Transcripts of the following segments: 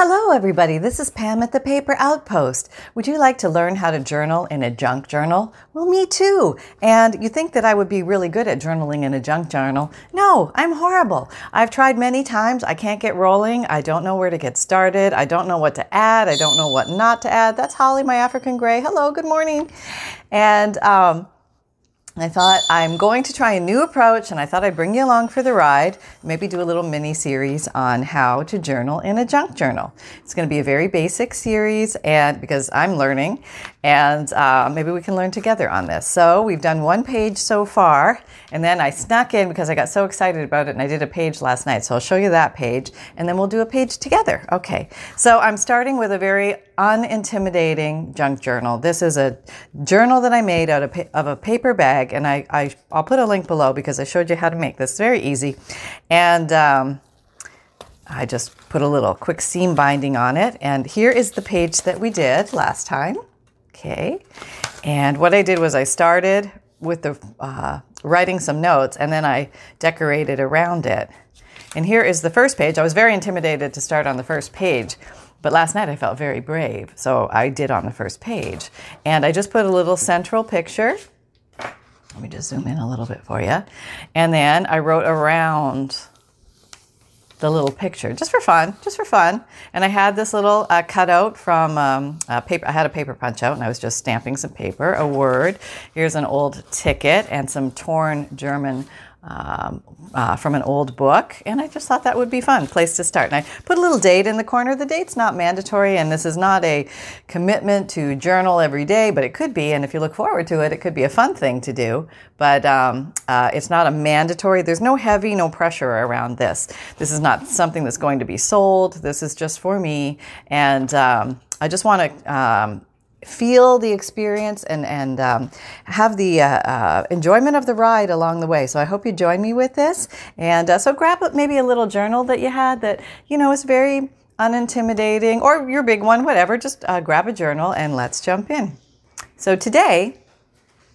Hello, everybody. This is Pam at the Paper Outpost. Would you like to learn how to journal in a junk journal? Well, me too. And you think that I would be really good at journaling in a junk journal? No, I'm horrible. I've tried many times. I can't get rolling. I don't know where to get started. I don't know what to add. I don't know what not to add. That's Holly, my African gray. Hello, good morning. And, um, I thought I'm going to try a new approach and I thought I'd bring you along for the ride, maybe do a little mini series on how to journal in a junk journal. It's going to be a very basic series and because I'm learning and uh, maybe we can learn together on this. So we've done one page so far and then I snuck in because I got so excited about it and I did a page last night. So I'll show you that page and then we'll do a page together. Okay. So I'm starting with a very unintimidating junk journal. This is a journal that I made out of, of a paper bag, and I, I will put a link below because I showed you how to make this. Very easy, and um, I just put a little quick seam binding on it. And here is the page that we did last time. Okay, and what I did was I started with the uh, writing some notes, and then I decorated around it. And here is the first page. I was very intimidated to start on the first page but last night I felt very brave, so I did on the first page. And I just put a little central picture. Let me just zoom in a little bit for you. And then I wrote around the little picture just for fun, just for fun. And I had this little uh, cutout from um, paper. I had a paper punch out and I was just stamping some paper, a word. Here's an old ticket and some torn German um, uh, from an old book, and I just thought that would be fun place to start. And I put a little date in the corner. The date's not mandatory, and this is not a commitment to journal every day, but it could be. And if you look forward to it, it could be a fun thing to do. But um, uh, it's not a mandatory. There's no heavy, no pressure around this. This is not something that's going to be sold. This is just for me, and um, I just want to um, feel the experience and, and um, have the uh, uh, enjoyment of the ride along the way. So I hope you join me with this. And uh, so grab maybe a little journal that you had that, you know, is very unintimidating or your big one, whatever. Just uh, grab a journal and let's jump in. So today,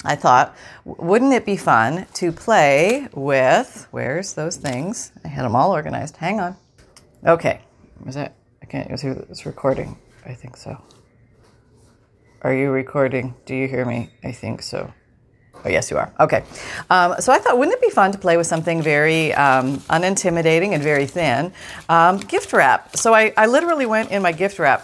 I thought, wouldn't it be fun to play with, where's those things? I had them all organized. Hang on. Okay. Was it? I can't, see it's recording. I think so. Are you recording? Do you hear me? I think so. Oh, yes, you are. Okay. Um, so I thought, wouldn't it be fun to play with something very um, unintimidating and very thin? Um, gift wrap. So I, I literally went in my gift wrap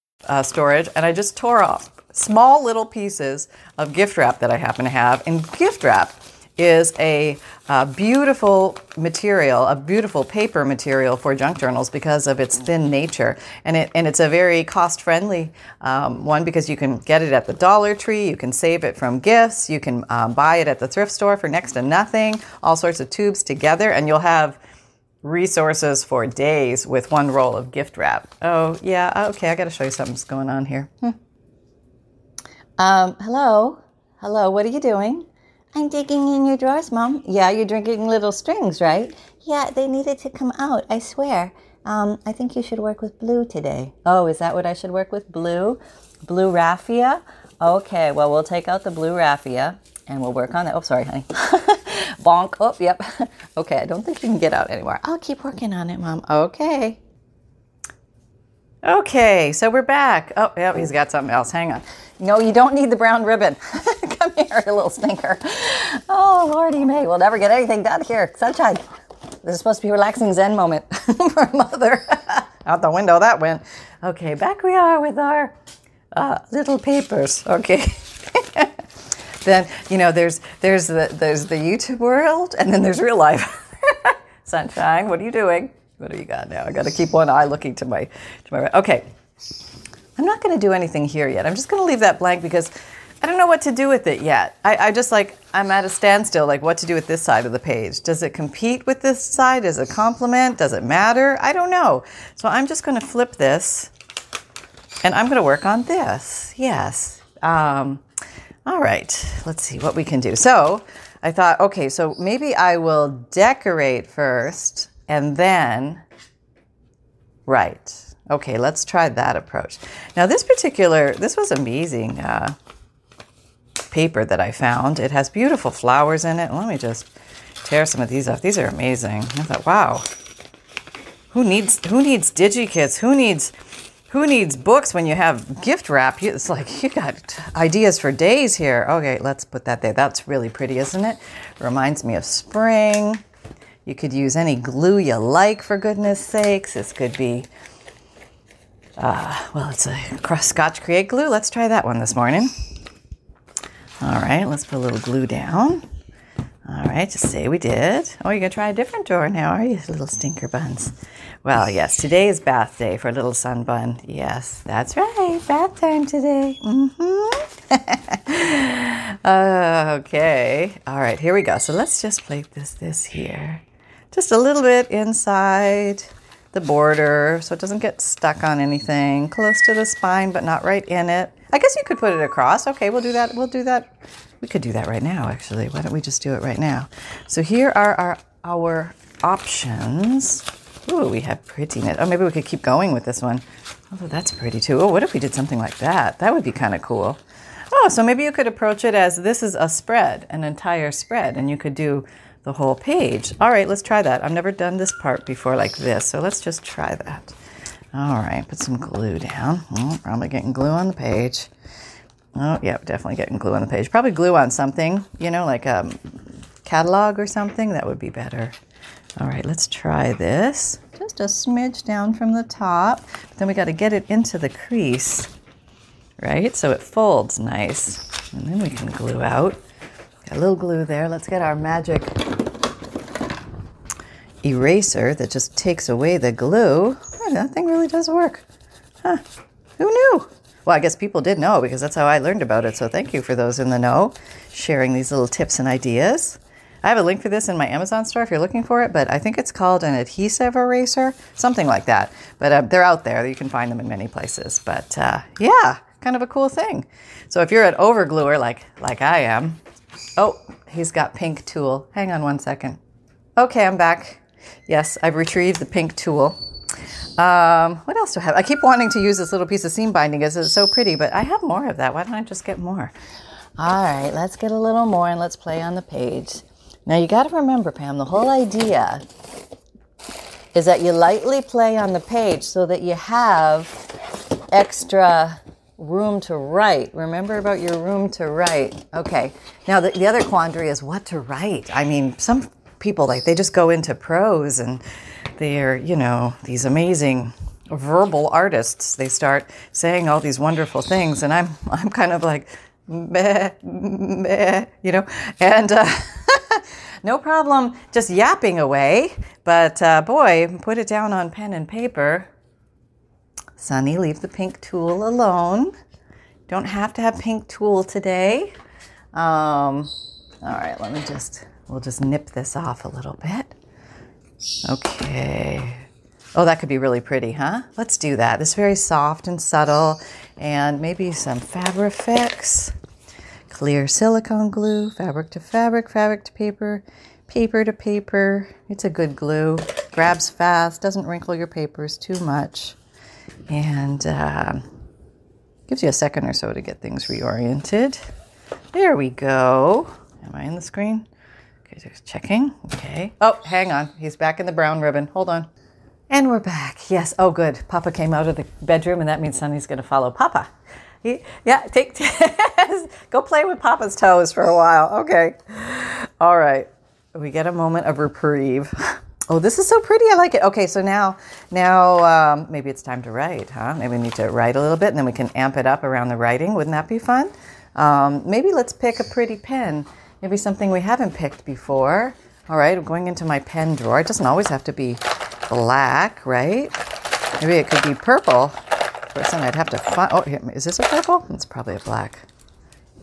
uh, storage, and I just tore off small little pieces of gift wrap that I happen to have. And gift wrap is a, a beautiful material, a beautiful paper material for junk journals because of its thin nature. And, it, and it's a very cost friendly um, one because you can get it at the Dollar Tree, you can save it from gifts, you can um, buy it at the thrift store for next to nothing, all sorts of tubes together, and you'll have resources for days with one roll of gift wrap. Oh, yeah, okay, I got to show you something's going on here. Hmm. Um, hello? Hello, what are you doing? I'm digging in your drawers, Mom. Yeah, you're drinking little strings, right? Yeah, they needed to come out, I swear. Um, I think you should work with blue today. Oh, is that what I should work with? Blue? Blue raffia? Okay, well, we'll take out the blue raffia and we'll work on that. Oh, sorry, honey. Bonk. Oh, yep. okay, I don't think you can get out anymore. I'll keep working on it, Mom. Okay. Okay, so we're back. Oh, yep, he's got something else. Hang on. No, you don't need the brown ribbon. Come here, little stinker. Oh, Lordy May. We'll never get anything done here. Sunshine. This is supposed to be a relaxing Zen moment for mother. Out the window that went. Okay, back we are with our uh, little papers. Okay then you know there's there's the there's the YouTube world, and then there's real life. Sunshine, what are you doing? What do you got now? I got to keep one eye looking to my to my right. Okay, I'm not going to do anything here yet. I'm just going to leave that blank because I don't know what to do with it yet. I, I, just like I'm at a standstill, like what to do with this side of the page. Does it compete with this side? Does it complement? Does it matter? I don't know. So I'm just going to flip this and I'm going to work on this. Yes. Um, all right. Let's see what we can do. So I thought, okay, so maybe I will decorate first and then write. Okay, let's try that approach. Now, this particular, this was amazing uh, paper that I found. It has beautiful flowers in it. Let me just tear some of these off. These are amazing. I thought, wow, who needs who needs DigiKits? Who needs who needs books when you have gift wrap? It's like you got ideas for days here. Okay, let's put that there. That's really pretty, isn't it? Reminds me of spring. You could use any glue you like, for goodness sakes. This could be, uh, well, it's a Scotch Create glue. Let's try that one this morning. All right, let's put a little glue down. All right, just say we did. Oh, you're going to try a different door now, are you, little stinker buns? Well, yes, today is bath day for little sun bun. Yes, that's right, bath time today. Mm-hmm. uh, okay, all right, here we go. So let's just plate this this here. Just a little bit inside the border so it doesn't get stuck on anything. Close to the spine, but not right in it. I guess you could put it across. Okay, we'll do that. We'll do that we could do that right now, actually. Why don't we just do it right now? So here are our, our options. Ooh, we have pretty prettiness. Oh, maybe we could keep going with this one. Oh, that's pretty too. Oh, what if we did something like that? That would be kind of cool. Oh, so maybe you could approach it as this is a spread, an entire spread, and you could do the whole page. All right, let's try that. I've never done this part before like this, so let's just try that. All right, put some glue down. Oh, probably getting glue on the page. Oh, yeah, definitely getting glue on the page. Probably glue on something, you know, like a catalog or something. That would be better. All right, let's try this. Just a smidge down from the top. But then we got to get it into the crease, right? So it folds nice. And then we can glue out. Got a little glue there. Let's get our magic eraser that just takes away the glue. That thing really does work. Huh. Who knew? Well, I guess people did know because that's how I learned about it. So thank you for those in the know sharing these little tips and ideas. I have a link for this in my Amazon store if you're looking for it, but I think it's called an adhesive eraser, something like that. But uh, they're out there. You can find them in many places. But uh, yeah, kind of a cool thing. So if you're an overgluer like like I am, oh, he's got pink tool. Hang on one second. Okay, I'm back. Yes, I've retrieved the pink tool. Um, what else do I have? I keep wanting to use this little piece of seam binding because it's so pretty, but I have more of that. Why don't I just get more? All right, let's get a little more and let's play on the page. Now you got to remember, Pam, the whole idea is that you lightly play on the page so that you have extra room to write. Remember about your room to write. Okay. Now the, the other quandary is what to write. I mean, some people like they just go into prose and they're, you know, these amazing verbal artists. They start saying all these wonderful things, and I'm I'm kind of like, meh, meh, you know, and uh, no problem just yapping away. But uh, boy, put it down on pen and paper. Sunny, leave the pink tool alone. Don't have to have pink tool today. Um, all right, let me just, we'll just nip this off a little bit. Okay. Oh, that could be really pretty, huh? Let's do that. This is very soft and subtle, and maybe some Fabri-Fix, clear silicone glue, fabric to fabric, fabric to paper, paper to paper. It's a good glue. Grabs fast, doesn't wrinkle your papers too much, and uh, gives you a second or so to get things reoriented. There we go. Am I in the screen? Okay, just checking. Okay. Oh, hang on. He's back in the brown ribbon. Hold on. And we're back. Yes. Oh, good. Papa came out of the bedroom, and that means Sunny's going to follow Papa. He, yeah, take go play with Papa's toes for a while. Okay. All right. We get a moment of reprieve. Oh, this is so pretty. I like it. Okay, so now, now um, maybe it's time to write, huh? Maybe we need to write a little bit, and then we can amp it up around the writing. Wouldn't that be fun? Um, maybe let's pick a pretty pen Maybe something we haven't picked before. All right, I'm going into my pen drawer. It doesn't always have to be black, right? Maybe it could be purple. First I'd have to find. Oh, is this a purple? It's probably a black.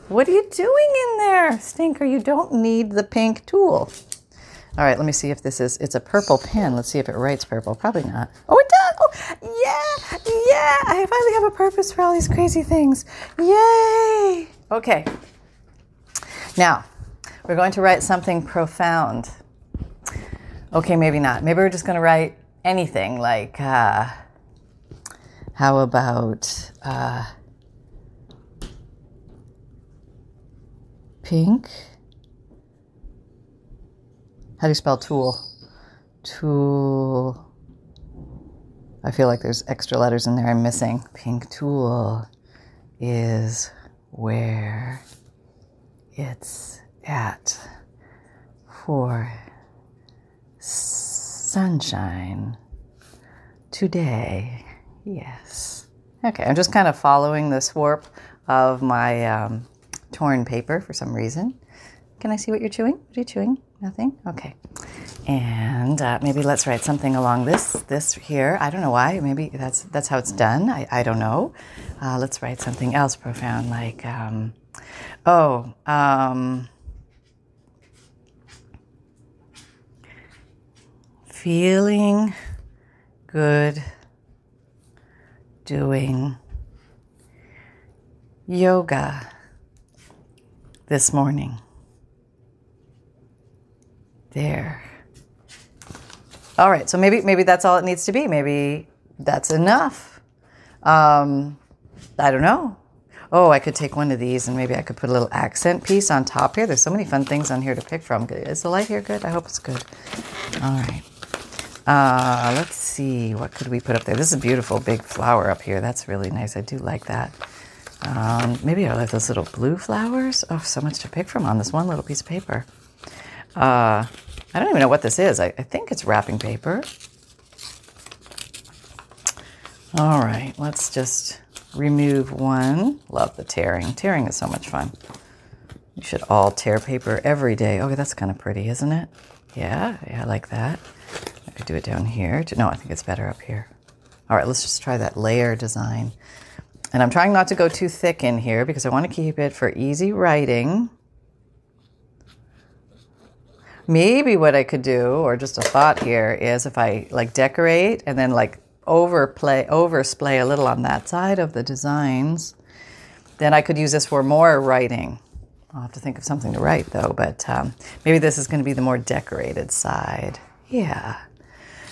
What are you doing in there, Stinker? You don't need the pink tool. All right, let me see if this is, it's a purple pen. Let's see if it writes purple. Probably not. Oh, it does. Oh, yeah, yeah. I finally have a purpose for all these crazy things. Yay. Okay. Now, we're going to write something profound. Okay, maybe not. Maybe we're just going to write anything like, uh, how about uh, pink? How do you spell tool? Tool. I feel like there's extra letters in there I'm missing. Pink tool is where it's at for sunshine today. Yes. Okay, I'm just kind of following this warp of my um, torn paper for some reason. Can I see what you're chewing? What are you chewing? Nothing? Okay. And uh, maybe let's write something along this this here. I don't know why. Maybe that's that's how it's done. I, I don't know. Uh, let's write something else profound like, um, oh, um, feeling good doing yoga this morning. There. All right, so maybe maybe that's all it needs to be. Maybe that's enough. Um, I don't know. Oh, I could take one of these and maybe I could put a little accent piece on top here. There's so many fun things on here to pick from. Is the light here good? I hope it's good. All right. Uh, let's see, what could we put up there? This is a beautiful big flower up here. That's really nice. I do like that. Um, maybe I like those little blue flowers. Oh, so much to pick from on this one little piece of paper. Uh, I don't even know what this is. I, I think it's wrapping paper. All right, let's just remove one. Love the tearing. Tearing is so much fun. You should all tear paper every day. Okay, that's kind of pretty, isn't it? Yeah, yeah, I like that. Could do it down here. No, I think it's better up here. All right, let's just try that layer design. And I'm trying not to go too thick in here because I want to keep it for easy writing. Maybe what I could do, or just a thought here, is if I like decorate and then like overplay, oversplay a little on that side of the designs, then I could use this for more writing. I'll have to think of something to write though, but um, maybe this is going to be the more decorated side. Yeah.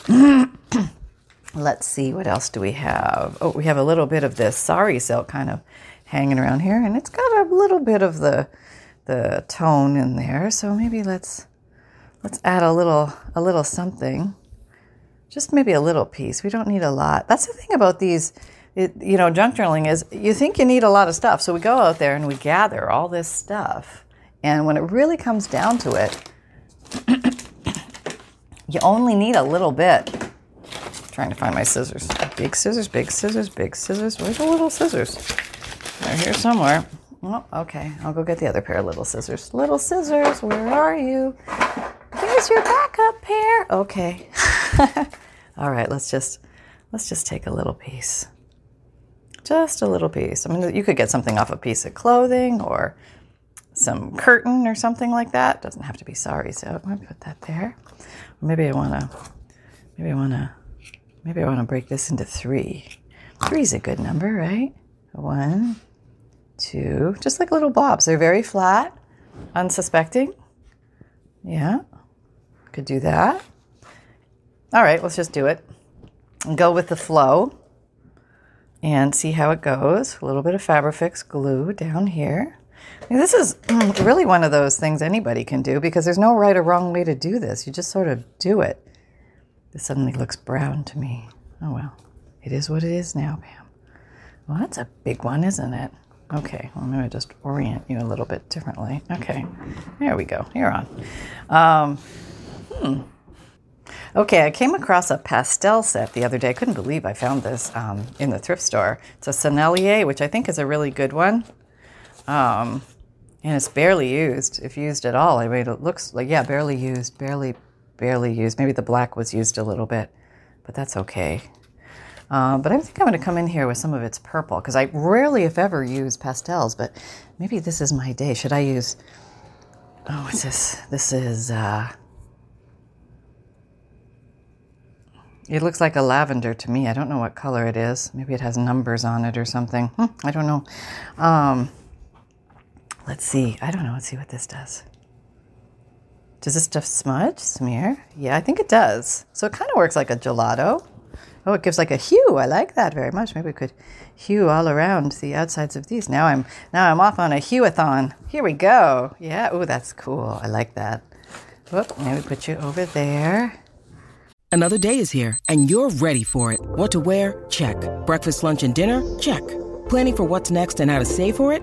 Let's see, what else do we have? Oh, we have a little bit of this sari silk kind of hanging around here, and it's got a little bit of the the tone in there. So maybe let's let's add a little a little something. Just maybe a little piece. We don't need a lot. That's the thing about these it, you know, junk journaling is you think you need a lot of stuff. So we go out there and we gather all this stuff. And when it really comes down to it, you only need a little bit. I'm trying to find my scissors. Big scissors, big scissors, big scissors. Where's the little scissors? They're here somewhere. Oh, okay. I'll go get the other pair of little scissors. Little scissors, where are you? There's your backup pair. Okay. All right, let's just let's just take a little piece. Just a little piece. I mean, you could get something off a piece of clothing or some curtain or something like that. Doesn't have to be sari, So I'm gonna put that there. Maybe I wanna, maybe I wanna, maybe I wanna break this into three. Three's a good number, right? One, two, just like little blobs. They're very flat, unsuspecting. Yeah, could do that. All right, let's just do it. And go with the flow and see how it goes. A little bit of Fabrifix glue down here. This is really one of those things anybody can do because there's no right or wrong way to do this. You just sort of do it. This suddenly looks brown to me. Oh well, it is what it is now, Pam. Well, that's a big one, isn't it? Okay, well, to just orient you a little bit differently. Okay, there we go. You're on. Um, hmm. Okay, I came across a pastel set the other day. I couldn't believe I found this um, in the thrift store. It's a Sennelier, which I think is a really good one. Um, and it's barely used, if used at all. I mean, it looks like, yeah, barely used, barely, barely used. Maybe the black was used a little bit, but that's okay. Um, but I think I'm going to come in here with some of its purple because I rarely, if ever, use pastels. But maybe this is my day. Should I use? Oh, what's this? This is uh, It looks like a lavender to me. I don't know what color it is. Maybe it has numbers on it or something. Hmm, I don't know. Um, let's see. I don't know. Let's see what this does. Does this stuff smudge, smear? Yeah, I think it does. So it kind of works like a gelato. Oh, it gives like a hue. I like that very much. Maybe we could hue all around the outsides of these. Now I'm now I'm off on a hueathon. Here we go. Yeah. Oh, that's cool. I like that. Whoop. Maybe put you over there. Another day is here, and you're ready for it. What to wear? Check. Breakfast, lunch, and dinner? Check. Planning for what's next and how to save for it?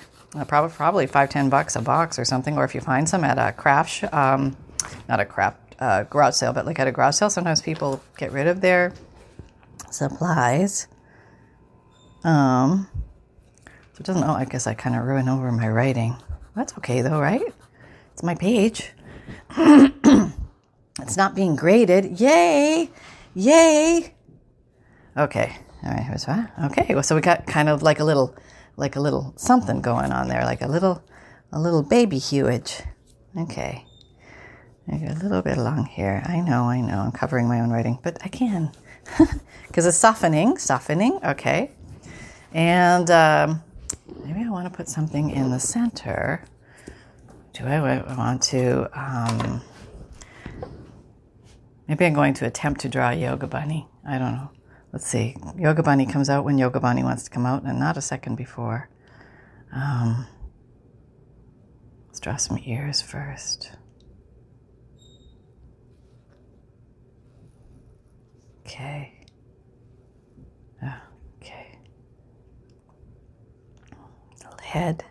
probably probably five ten bucks a box or something. Or if you find some at a craft, sh- um, not a craft uh, garage sale, but like at a garage sale, sometimes people get rid of their supplies. Um, so it doesn't. Oh, I guess I kind of ruin over my writing. That's okay though, right? It's my page. it's not being graded. Yay! Yay! Okay. All right. Here's. Okay. Well, so we got kind of like a little, like a little something going on there, like a little, a little baby hewage. Okay. I got a little bit along here. I know. I know. I'm covering my own writing, but I can because it's softening. Softening. Okay. And um, maybe I want to put something in the center. Do I want to? Um, maybe I'm going to attempt to draw a yoga bunny. I don't know. Let's see. Yoga bunny comes out when yoga bunny wants to come out, and not a second before. Um, let's draw some ears first. Okay. Okay. Little head.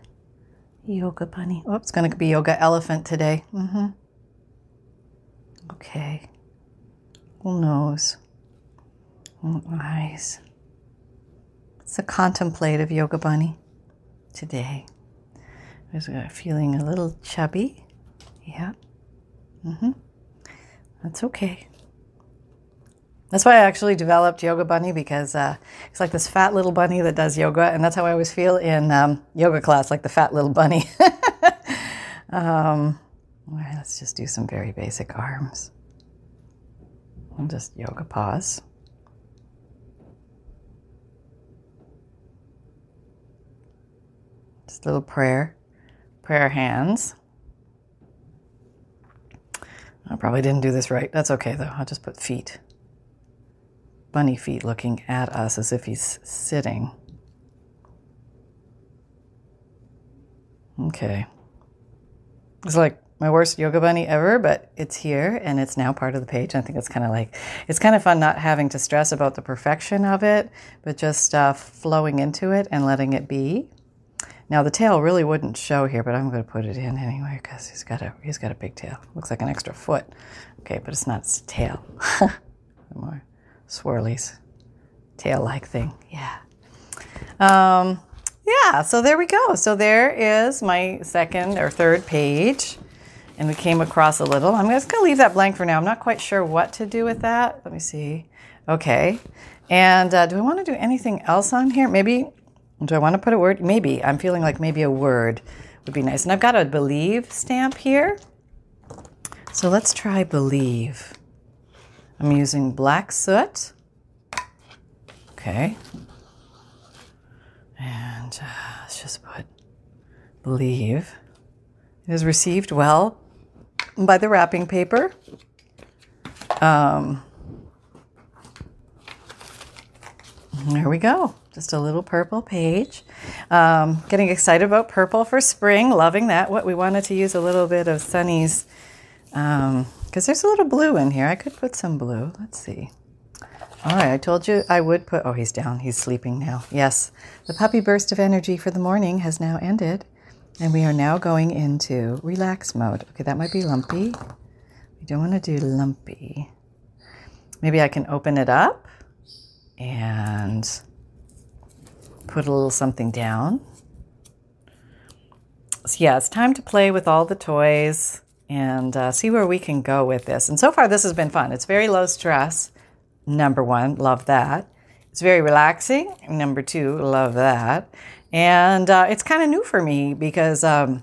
Yoga bunny. Oh, it's going to be yoga elephant today. Mm-hmm. Okay. Little nose. Eyes. It's a contemplative yoga bunny today. I was feeling a little chubby. Yeah. Mm-hmm. That's okay. That's why I actually developed Yoga Bunny because uh, it's like this fat little bunny that does yoga, and that's how I always feel in um, yoga class, like the fat little bunny. um, all right, let's just do some very basic arms. And just yoga pause. Just a little prayer, prayer hands. I probably didn't do this right. That's okay though. I'll just put feet bunny feet looking at us as if he's sitting. Okay. It's like my worst yoga bunny ever, but it's here and it's now part of the page. I think it's kind of like, it's kind of fun not having to stress about the perfection of it, but just uh, flowing into it and letting it be. Now the tail really wouldn't show here, but I'm going to put it in anyway because he's got a he's got a big tail. Looks like an extra foot. Okay, but it's not its tail. More swirlies, tail like thing. Yeah. Um, yeah, so there we go. So there is my second or third page. And we came across a little. I'm just going to leave that blank for now. I'm not quite sure what to do with that. Let me see. Okay. And uh, do I want to do anything else on here? Maybe, do I want to put a word? Maybe. I'm feeling like maybe a word would be nice. And I've got a believe stamp here. So let's try believe. I'm using black soot. Okay. And uh, let's just put believe. It is received well by the wrapping paper. Um, there we go. Just a little purple page. Um, getting excited about purple for spring. Loving that. What we wanted to use a little bit of Sunny's. Um, because there's a little blue in here. I could put some blue. Let's see. All right, I told you I would put. Oh, he's down. He's sleeping now. Yes, the puppy burst of energy for the morning has now ended, and we are now going into relax mode. Okay, that might be lumpy. We don't want to do lumpy. Maybe I can open it up and put a little something down. So, yeah, it's time to play with all the toys and uh, see where we can go with this. And so far, this has been fun. It's very low stress. Number one, love that. It's very relaxing. Number two, love that. And uh, it's kind of new for me because um,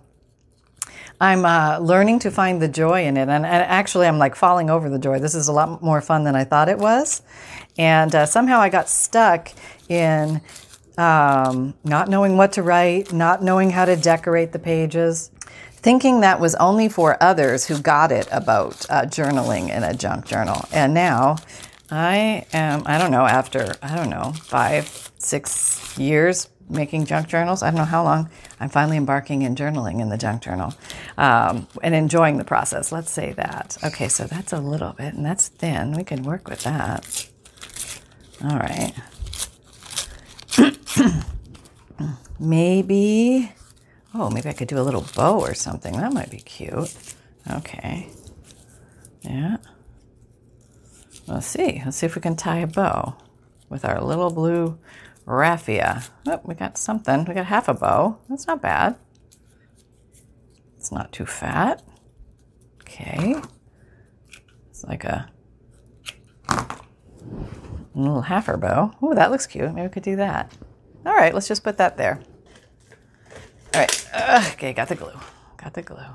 I'm uh, learning to find the joy in it. And, and, actually, I'm like falling over the joy. This is a lot more fun than I thought it was. And uh, somehow I got stuck in um, not knowing what to write, not knowing how to decorate the pages, thinking that was only for others who got it about uh, journaling in a junk journal. And now I am, I don't know, after, I don't know, five, six years making junk journals, I don't know how long, I'm finally embarking in journaling in the junk journal um, and enjoying the process. Let's say that. Okay, so that's a little bit, and that's thin. We can work with that. All right. maybe, oh, maybe I could do a little bow or something. That might be cute. Okay. Yeah. Let's see. Let's see if we can tie a bow with our little blue raffia. Oh, we got something. We got half a bow. That's not bad. It's not too fat. Okay. It's like a little half bow. Oh, that looks cute. Maybe we could do that. All right, let's just put that there. All right. okay, got the glue. Got the glue.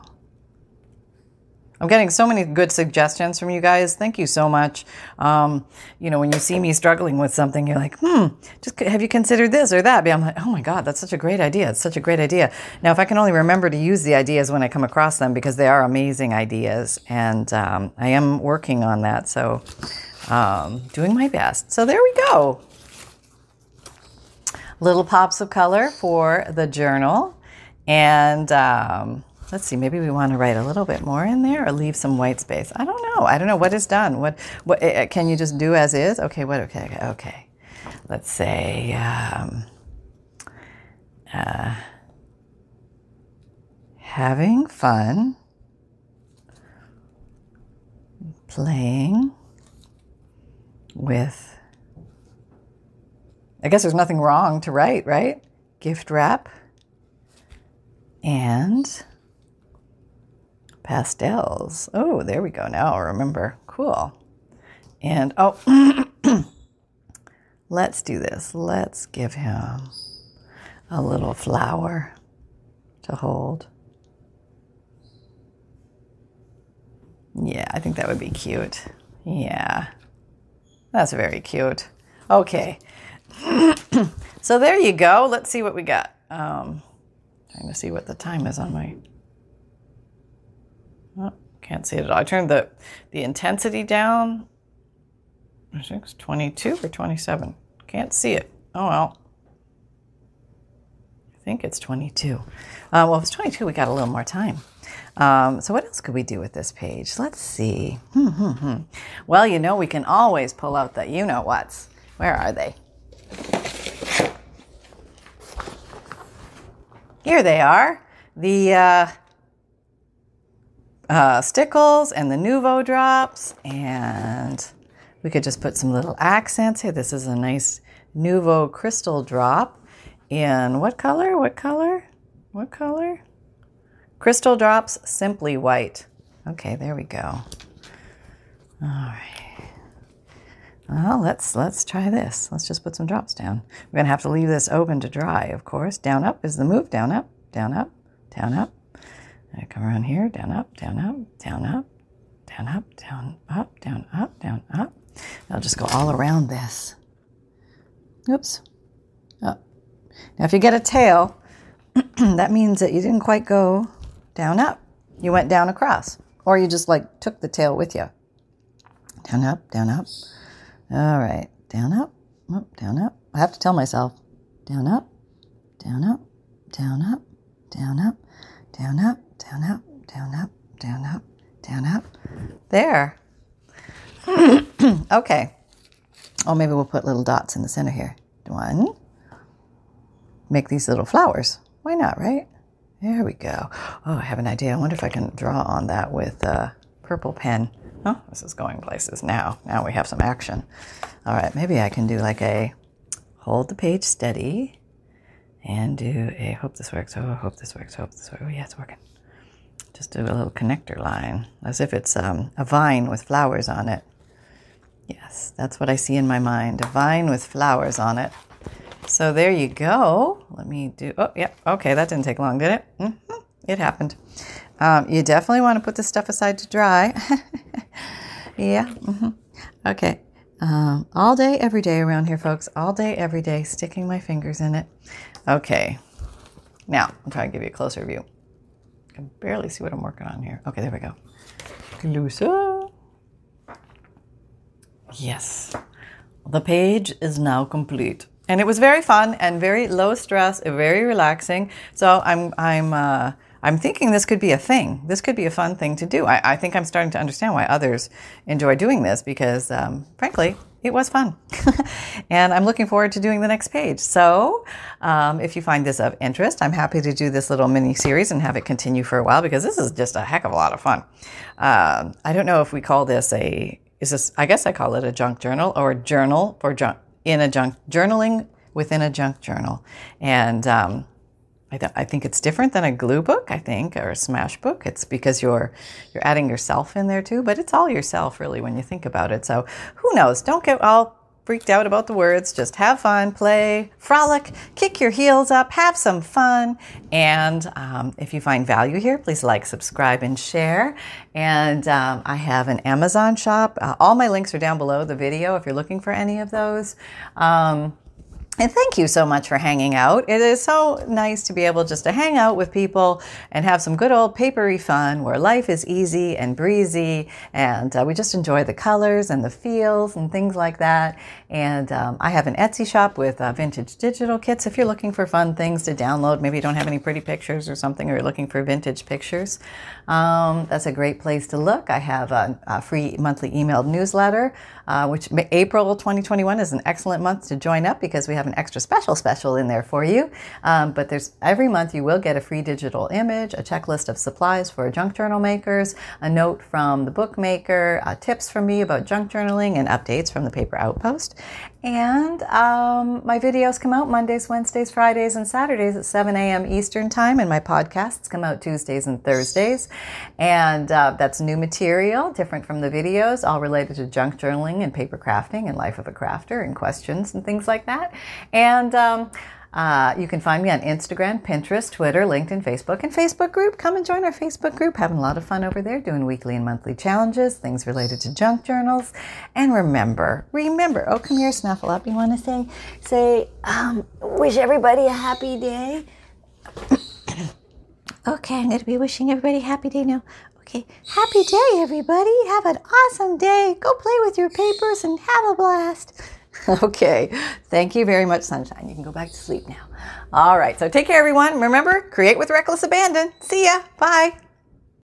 I'm getting so many good suggestions from you guys. Thank you so much. Um, you know, when you see me struggling with something, you're like, hmm, just have you considered this or that? But I'm like, oh my God, that's such a great idea. It's such a great idea. Now, if I can only remember to use the ideas when I come across them, because they are amazing ideas, and um, I am working on that. So, um, doing my best. So there we go. Little pops of color for the journal. And um, let's see, maybe we want to write a little bit more in there or leave some white space. I don't know. I don't know what is done. What, what uh, can you just do as is? Okay, what? Okay, okay. okay. Let's say, um, uh, having fun, playing with, I guess there's nothing wrong to write, right? Gift wrap and pastels. Oh, there we go. Now I remember. Cool. And oh, let's do this. Let's give him a little flower to hold. Yeah, I think that would be cute. Yeah. That's very cute. Okay. so there you go. Let's see what we got. Um, trying to see what the time is on my. Oh, can't see it at all. I turned the the intensity down. I think it's 22 or 27. Can't see it. Oh well. I think it's 22. Uh, well, if it's 22, we got a little more time. Um, so what else could we do with this page? Let's see. Hmm, hmm, hmm. Well, you know, we can always pull out the you know what's. Where are they? Here they are. The uh, uh, stickles and the Nuvo drops. And we could just put some little accents here. This is a nice Nuvo crystal drop. In what color? What color? What color? Crystal drops, simply white. Okay, there we go. All right. Well, let's let's try this. Let's just put some drops down. We're gonna have to leave this open to dry, of course. Down up is the move. Down up, down up, down up. I come around here. Down up, down up, down up, down up, down up, down up, down up. I'll just go all around this. Oops. Oh. Now, if you get a tail, that means that you didn't quite go down, up. You went down across. Or you just like took the tail with you. Down, up, down, up. All right. Down, up, up, down, up. I have to tell myself down, up, down, up, down, up, down, up, down, up, down, up, down, up, down, up, down, up. There. okay. Oh, maybe we'll put little dots in the center here. One. Make these little flowers. Why not, right? There we go. Oh, I have an idea. I wonder if I can draw on that with a purple pen. Oh, this is going places now. Now we have some action. All right, maybe I can do like a hold the page steady, and do a, hope this works, oh, hope this works, hope this works. Oh, yeah, it's working. Just do a little connector line, as if it's um, a vine with flowers on it. Yes, that's what I see in my mind a vine with flowers on it. So there you go. Let me do, oh, yeah, okay, that didn't take long, did it? Mm-hmm, it happened. Um, you definitely want to put this stuff aside to dry. yeah, mm-hmm. okay. Um, all day, every day around here, folks. All day, every day, sticking my fingers in it. Okay. Now, I'm trying to give you a closer view. I can barely see what I'm working on here. Okay, there we go. Closer. Yes. The page is now complete. And it was very fun and very low stress, very relaxing. So I'm I'm uh, I'm thinking this could be a thing. This could be a fun thing to do. I, I think I'm starting to understand why others enjoy doing this because, um, frankly, it was fun. and I'm looking forward to doing the next page. So, um, if you find this of interest, I'm happy to do this little mini series and have it continue for a while because this is just a heck of a lot of fun. Um, I don't know if we call this a, is this, I guess I call it a junk journal or a journal for junk, in a junk, journaling within a junk journal. And, um, I, th- I, think it's different than a glue book, I think, or a smash book. It's because you're you're adding yourself in there too, but it's all yourself really when you think about it. So who knows? Don't get all freaked out about the words. Just have fun, play, frolic, kick your heels up, have some fun. And um, if you find value here, please like, subscribe, and share. And um, I have an Amazon shop. Uh, all my links are down below the video if you're looking for any of those. Um, and thank you so much for hanging out. It is so nice to be able just to hang out with people and have some good old papery fun where life is easy and breezy and uh, we just enjoy the colors and the feels and things like that. And um, I have an Etsy shop with uh, vintage digital kits if you're looking for fun things to download. Maybe you don't have any pretty pictures or something or you're looking for vintage pictures. Um, that's a great place to look. I have a, a free monthly emailed newsletter, uh, which April 2021 is an excellent month to join up because we have an extra special special in there for you. Um, but there's every month you will get a free digital image, a checklist of supplies for junk journal makers, a note from the bookmaker, uh, tips from me about junk journaling, and updates from the Paper Outpost. And um, my videos come out Mondays, Wednesdays, Fridays, and Saturdays at 7 a.m. Eastern Time, and my podcasts come out Tuesdays and Thursdays. And uh, that's new material, different from the videos, all related to junk journaling and paper crafting and life of a crafter and questions and things like that. And um, uh, you can find me on Instagram, Pinterest, Twitter, LinkedIn, Facebook, and Facebook group. Come and join our Facebook group. Having a lot of fun over there, doing weekly and monthly challenges, things related to junk journals. And remember, remember, oh, come here, snuffle up. You want to say, say, um, wish everybody a happy day? okay, I'm going to be wishing everybody happy day now. Okay, happy day, everybody. Have an awesome day. Go play with your papers and have a blast. Okay. Thank you very much, Sunshine. You can go back to sleep now. All right. So take care, everyone. Remember, create with reckless abandon. See ya. Bye.